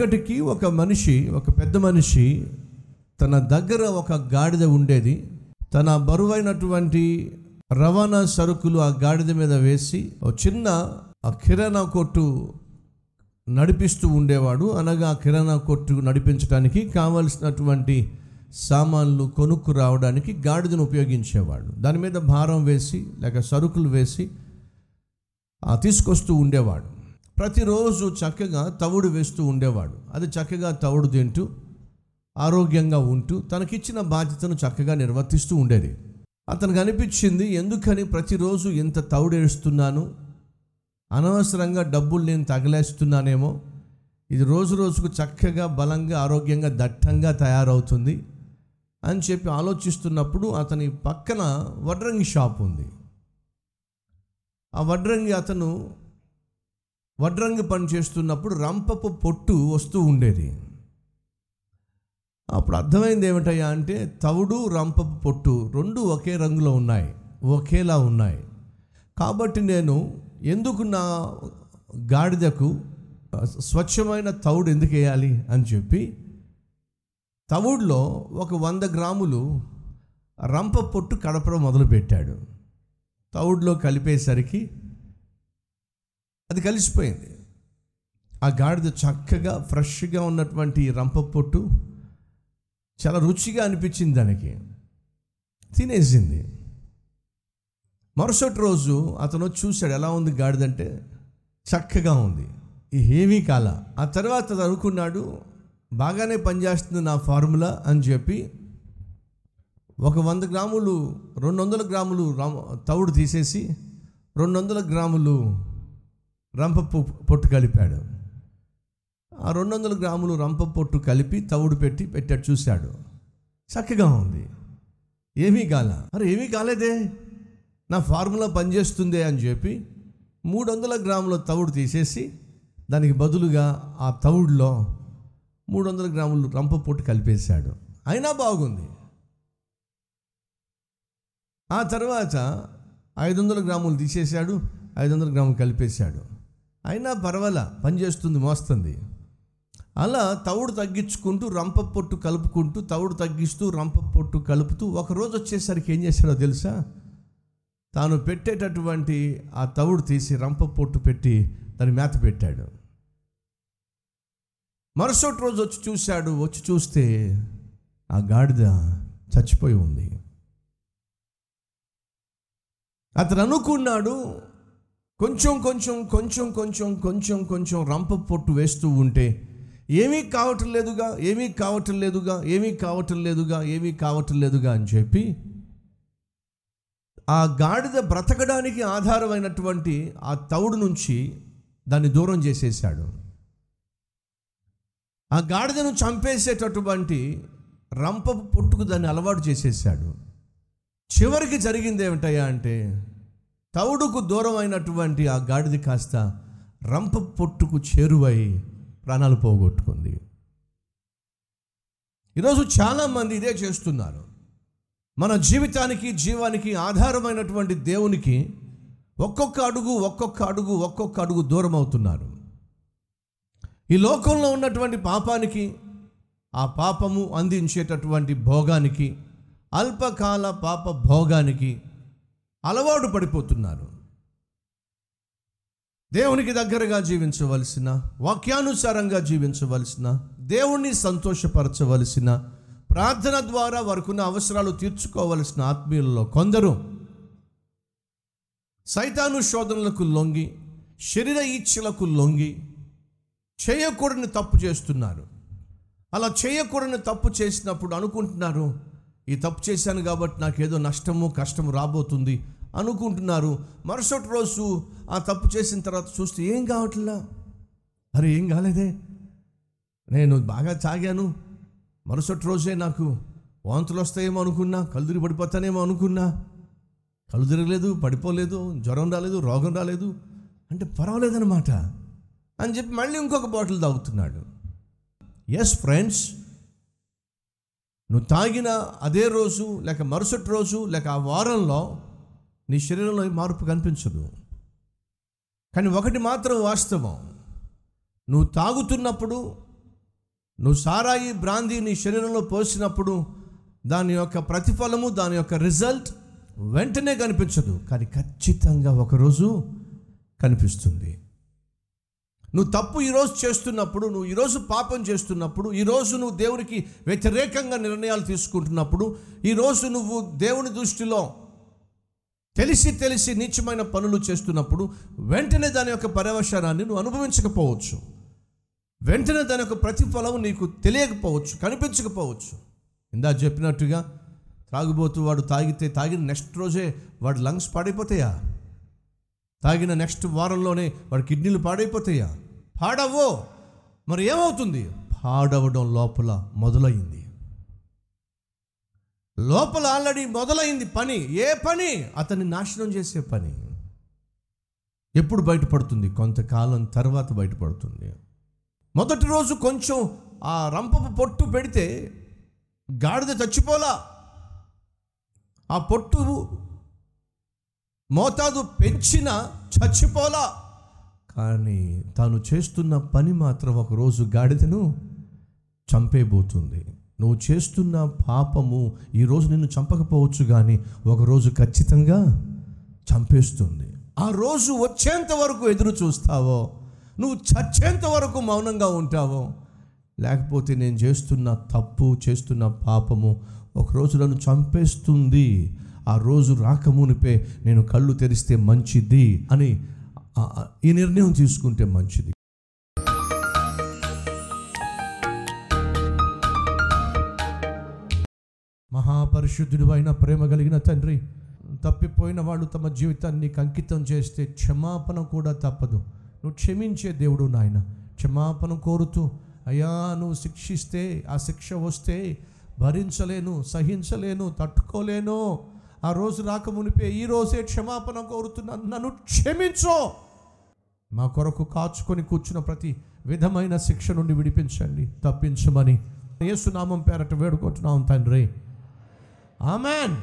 వెనకటికి ఒక మనిషి ఒక పెద్ద మనిషి తన దగ్గర ఒక గాడిద ఉండేది. తన బరువైనటువంటి రవాణా సరుకులు ఆ గాడిద మీద వేసి ఒక చిన్న ఆ కిరాణా కొట్టు నడిపిస్తూ ఉండేవాడు. అనగా ఆ కిరాణా కొట్టు నడిపించడానికి కావలసినటువంటి సామాన్లు కొనుక్కు రావడానికి గాడిదను ఉపయోగించేవాడు. దాని మీద భారం వేసి లేక సరుకులు వేసి ఆ తీసుకొస్తూ ఉండేవాడు. ప్రతిరోజు చక్కగా తవుడు వేస్తూ ఉండేవాడు. అది చక్కగా తవుడు తింటూ ఆరోగ్యంగా ఉంటూ తనకిచ్చిన బాధ్యతను చక్కగా నిర్వర్తిస్తూ ఉండేది. అతనికి అనిపించింది ఎందుకని ప్రతిరోజు ఇంత తవుడేస్తున్నాను అనవసరంగా డబ్బులు నేను తగలేస్తున్నానేమో. ఇది రోజు రోజుకు చక్కగా బలంగా ఆరోగ్యంగా దట్టంగా తయారవుతుంది అని చెప్పి ఆలోచిస్తున్నప్పుడు అతని పక్కన వడ్రంగి షాప్ ఉంది. ఆ వడ్రంగి అతను వడ్రంగి పని చేస్తున్నప్పుడు రంపపు పొట్టు వస్తూ ఉండేది. అప్పుడు అర్థమైంది ఏమిటయ్యా అంటే తవుడు రంపపు పొట్టు రెండు ఒకే రంగులో ఉన్నాయి ఒకేలా ఉన్నాయి. కాబట్టి నేను ఎందుకు నా గాడిదకు స్వచ్ఛమైన తవుడు ఎందుకు వేయాలి అని చెప్పి తవుడులో ఒక వంద గ్రాములు రంప పొట్టు కడపడం మొదలుపెట్టాడు. తవుడులో కలిపేసరికి అది కలిసిపోయింది. ఆ గాడిద చక్కగా ఫ్రెష్గా ఉన్నటువంటి రంప పొట్టు చాలా రుచిగా అనిపించింది దానికి. తినేసింది. మరుసటి రోజు అతను చూశాడు ఎలా ఉంది గాడిదంటే చక్కగా ఉంది. ఈ హేవీ కాల. ఆ తర్వాత అతను అనుకున్నాడు బాగానే పనిచేస్తుంది నా ఫార్ములా అని చెప్పి ఒక వంద గ్రాములు రెండు వందల గ్రాములు రామ తవుడు తీసేసి రెండు వందల గ్రాములు రంపపు పొట్టు కలిపాడు. ఆ రెండు వందల గ్రాములు రంప పొట్టు కలిపి తవుడు పెట్టి పెట్టాడు చూశాడు. చక్కగా ఉంది. ఏమీ కాల. అరే ఏమీ కాలేదే? నా ఫార్ములా పనిచేస్తుందే అని చెప్పి మూడు వందల గ్రాముల తవుడు తీసేసి దానికి బదులుగా ఆ తవుడులో మూడు వందల గ్రాములు రంప పొట్టు కలిపేశాడు. అయినా బాగుంది. ఆ తర్వాత ఐదు వందల గ్రాములు తీసేశాడు ఐదు వందల గ్రాములు కలిపేశాడు. అయినా పర్వాలా పనిచేస్తుంది మోస్తుంది. అలా తవుడు తగ్గించుకుంటూ రంప పొట్టు కలుపుకుంటూ తవుడు తగ్గిస్తూ రంప పొట్టు కలుపుతూ ఒక రోజు వచ్చేసరికి ఏం చేశాడో తెలుసా? తాను పెట్టేటటువంటి ఆ తవుడు తీసి రంప పొట్టు పెట్టి దాని మేత పెట్టాడు. మరుసటి రోజు వచ్చి చూశాడు వచ్చి చూస్తే ఆ గాడిద చచ్చిపోయి ఉంది. అతను అనుకున్నాడు కొంచెం కొంచెం కొంచెం కొంచెం కొంచెం కొంచెం రంప పొట్టు వేస్తూ ఉంటే ఏమీ కావటం లేదుగా ఏమీ కావటం లేదుగా ఏమీ కావటం లేదుగా ఏమీ కావటం లేదుగా అని చెప్పి ఆ గాడిద బ్రతకడానికి ఆధారమైనటువంటి ఆ తవుడు నుంచి దాన్ని దూరం చేసేసాడు ఆ గాడిదను చంపేసేటటువంటి రంపపు పొట్టుకు దాన్ని అలవాటు చేసేసాడు చివరికి జరిగింది ఏమిటయ్యా అంటే తవుడుకు దూరం అయినటువంటి ఆ గాడిది కాస్త రంప పొట్టుకు చేరువై ప్రాణాలు పోగొట్టుకుంది. ఈరోజు చాలామంది ఇదే చేస్తున్నారు. మన జీవితానికి జీవానికి ఆధారమైనటువంటి దేవునికి ఒక్కొక్క అడుగు ఒక్కొక్క అడుగు ఒక్కొక్క అడుగు దూరం అవుతున్నారు ఈ లోకంలో ఉన్నటువంటి పాపానికి ఆ పాపము అందించేటటువంటి భోగానికి అల్పకాల పాప భోగానికి అలవాటు పడిపోతున్నారు. దేవునికి దగ్గరగా జీవించవలసిన వాక్యానుసారంగా జీవించవలసిన దేవుణ్ణి సంతోషపరచవలసిన ప్రార్థన ద్వారా వరకున్న అవసరాలు తీర్చుకోవలసిన ఆత్మీయుల్లో కొందరు సైతాను శోధనలకు లొంగి శరీర ఈచ్ఛలకు లొంగి చేయకూడని తప్పు చేస్తున్నారు. అలా చేయకూడని తప్పు చేసినప్పుడు అనుకుంటున్నారు ఈ తప్పు చేశాను కాబట్టి నాకేదో నష్టము కష్టము రాబోతుంది అనుకుంటున్నారు. మరుసటి రోజు ఆ తప్పు చేసిన తర్వాత చూస్తే ఏం కావట్లా? అరే ఏం కాలేదే? నేను బాగా తాగాను. మరుసటి రోజే నాకు వాంతులు వస్తాయేమో అనుకున్నా కళ్ళు పడిపోతానేమో అనుకున్నా. కళ్ళు తిరగలేదు పడిపోలేదు జ్వరం రాలేదు రోగం రాలేదు. అంటే పర్వాలేదనమాట అని చెప్పి మళ్ళీ ఇంకొక బాటిల్ తాగుతున్నాడు. ఎస్ ఫ్రెండ్స్ నువ్వు తాగిన అదే రోజు లేక మరుసటి రోజు లేక ఆ వారంలో నీ శరీరంలో మార్పు కనిపించదు. కానీ ఒకటి మాత్రం వాస్తవం. నువ్వు తాగుతున్నప్పుడు నువ్వు సారాయి బ్రాంది నీ శరీరంలో పోసినప్పుడు దాని యొక్క ప్రతిఫలము దాని యొక్క రిజల్ట్ వెంటనే కనిపించదు. కానీ ఖచ్చితంగా ఒకరోజు కనిపిస్తుంది. నువ్వు తప్పు ఈరోజు చేస్తున్నప్పుడు నువ్వు ఈరోజు పాపం చేస్తున్నప్పుడు ఈరోజు నువ్వు దేవునికి వ్యతిరేకంగా నిర్ణయాలు తీసుకుంటున్నప్పుడు ఈరోజు నువ్వు దేవుని దృష్టిలో తెలిసి తెలిసి నీచమైన పనులు చేస్తున్నప్పుడు వెంటనే దాని యొక్క పర్యవసానాన్ని నువ్వు అనుభవించకపోవచ్చు. వెంటనే దాని యొక్క ప్రతిఫలం నీకు తెలియకపోవచ్చు కనిపించకపోవచ్చు. ఇందా చెప్పినట్టుగా తాగుబోతూ వాడు తాగితే తాగిన నెక్స్ట్ రోజే వాడు లంగ్స్ పాడైపోతాయా? తాగిన నెక్స్ట్ వారంలోనే వాడి కిడ్నీలు పాడైపోతాయా? పాడవో మరి ఏమవుతుంది? పాడవడం లోపల మొదలైంది. లోపల ఆల్రెడీ మొదలైంది పని. ఏ పని? అతన్ని నాశనం చేసే పని. ఎప్పుడు బయటపడుతుంది? కొంతకాలం తర్వాత బయటపడుతుంది. మొదటి రోజు కొంచెం ఆ రంపపు పొట్టు పెడితే గాడిద చచ్చిపోలా. ఆ పొట్టు మోతాదు పెంచిన చచ్చిపోలా. కానీ తాను చేస్తున్న పని మాత్రం ఒకరోజు గాడిదను చంపేబోతుంది. నువ్వు చేస్తున్న పాపము ఈరోజు నిన్ను చంపకపోవచ్చు కానీ ఒకరోజు ఖచ్చితంగా చంపేస్తుంది. ఆ రోజు వచ్చేంత వరకు ఎదురు చూస్తావో నువ్వు చచ్చేంత వరకు మౌనంగా ఉంటావో లేకపోతే నేను చేస్తున్న తప్పు చేస్తున్న పాపము ఒకరోజు నన్ను చంపేస్తుంది. ఆ రోజు రాకమునిపే నేను కళ్ళు తెరిస్తే మంచిది అని ఈ నిర్ణయం తీసుకుంటే మంచిది. మహాపరిశుద్ధుడు అయిన ప్రేమ కలిగిన తండ్రి తప్పిపోయిన వాళ్ళు తమ జీవితాన్ని అంకితం చేస్తే క్షమాపణ కూడా తప్పదు. నువ్వు క్షమించే దేవుడు నాయన. క్షమాపణ కోరుతూ అయ్యా నువ్వు శిక్షిస్తే ఆ శిక్ష వస్తే భరించలేను సహించలేను తట్టుకోలేను. ఆ రోజు రాకమునిపే ఈ రోజే క్షమాపణ కోరుతున్నాను నన్ను క్షమించో. మా కొరకు కాచుకొని కూర్చున్న ప్రతి విధమైన శిక్ష నుండి విడిపించండి తప్పించమని. యేసునామం పేరట వేడుకుంటున్నాం తండ్రి. Amen.